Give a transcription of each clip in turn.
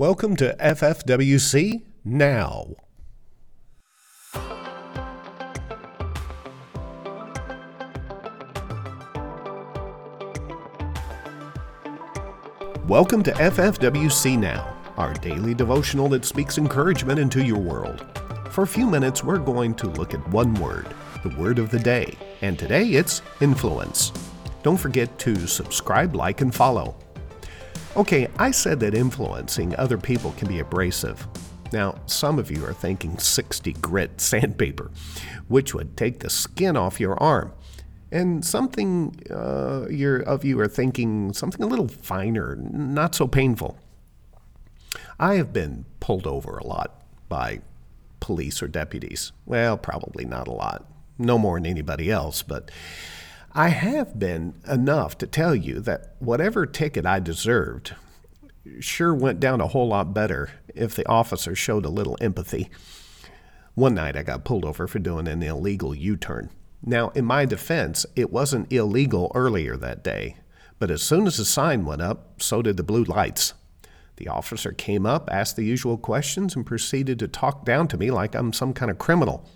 Welcome to FFWC Now. Welcome to FFWC Now, our daily devotional that speaks encouragement into your world. For a few minutes, we're going to look at one word, the word of the day, and today it's influence. Don't forget to subscribe, like, and follow. Okay, I said that influencing other people can be abrasive. Now, some of you are thinking 60 grit sandpaper, which would take the skin off your arm. And something uh, of you are thinking something a little finer, not so painful. I have been pulled over a lot by police or deputies. Well, probably not a lot. No more than anybody else, but I have been enough to tell you that whatever ticket I deserved sure went down a whole lot better if the officer showed a little empathy. One night I got pulled over for doing an illegal U turn. Now, in my defense, it wasn't illegal earlier that day, but as soon as the sign went up, so did the blue lights. The officer came up, asked the usual questions, and proceeded to talk down to me like I'm some kind of criminal.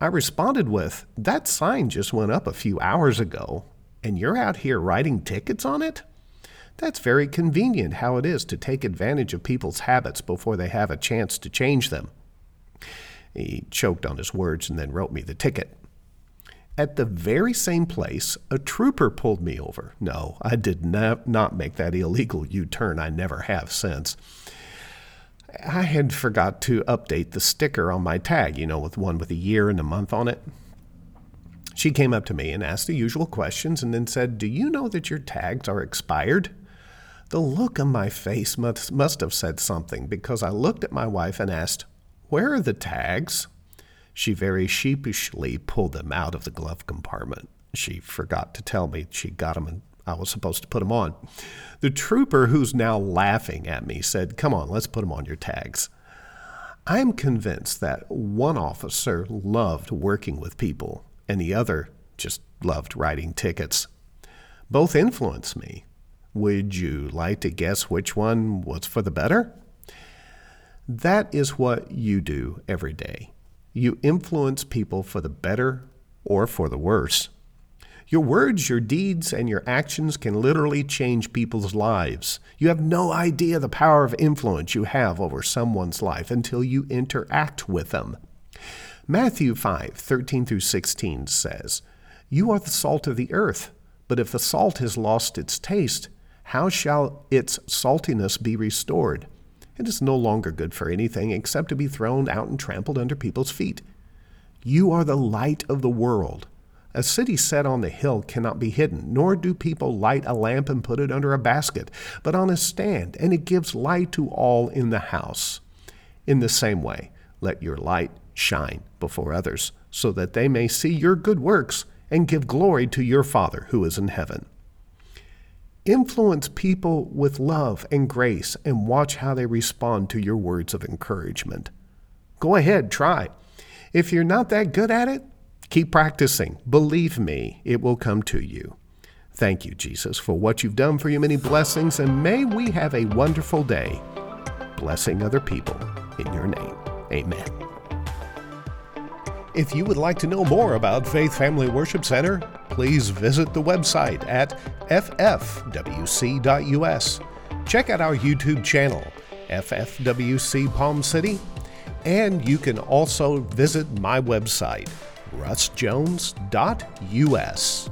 I responded with, That sign just went up a few hours ago, and you're out here writing tickets on it? That's very convenient how it is to take advantage of people's habits before they have a chance to change them. He choked on his words and then wrote me the ticket. At the very same place, a trooper pulled me over. No, I did not, make that illegal U turn. I never have since. I had forgot to update the sticker on my tag, you know, with one with a year and a month on it. She came up to me and asked the usual questions and then said, Do you know that your tags are expired? The look on my face must, must have said something because I looked at my wife and asked, Where are the tags? She very sheepishly pulled them out of the glove compartment. She forgot to tell me she got them I was supposed to put them on. The trooper, who's now laughing at me, said, Come on, let's put them on your tags. I am convinced that one officer loved working with people and the other just loved writing tickets. Both influenced me. Would you like to guess which one was for the better? That is what you do every day. You influence people for the better or for the worse. Your words, your deeds, and your actions can literally change people's lives. You have no idea the power of influence you have over someone's life until you interact with them. Matthew 5 13 through 16 says, You are the salt of the earth, but if the salt has lost its taste, how shall its saltiness be restored? It is no longer good for anything except to be thrown out and trampled under people's feet. You are the light of the world. A city set on the hill cannot be hidden, nor do people light a lamp and put it under a basket, but on a stand, and it gives light to all in the house. In the same way, let your light shine before others, so that they may see your good works and give glory to your Father who is in heaven. Influence people with love and grace and watch how they respond to your words of encouragement. Go ahead, try. If you're not that good at it, Keep practicing. Believe me, it will come to you. Thank you, Jesus, for what you've done for your many blessings, and may we have a wonderful day blessing other people in your name. Amen. If you would like to know more about Faith Family Worship Center, please visit the website at ffwc.us. Check out our YouTube channel, FFWC Palm City, and you can also visit my website, russjones.us.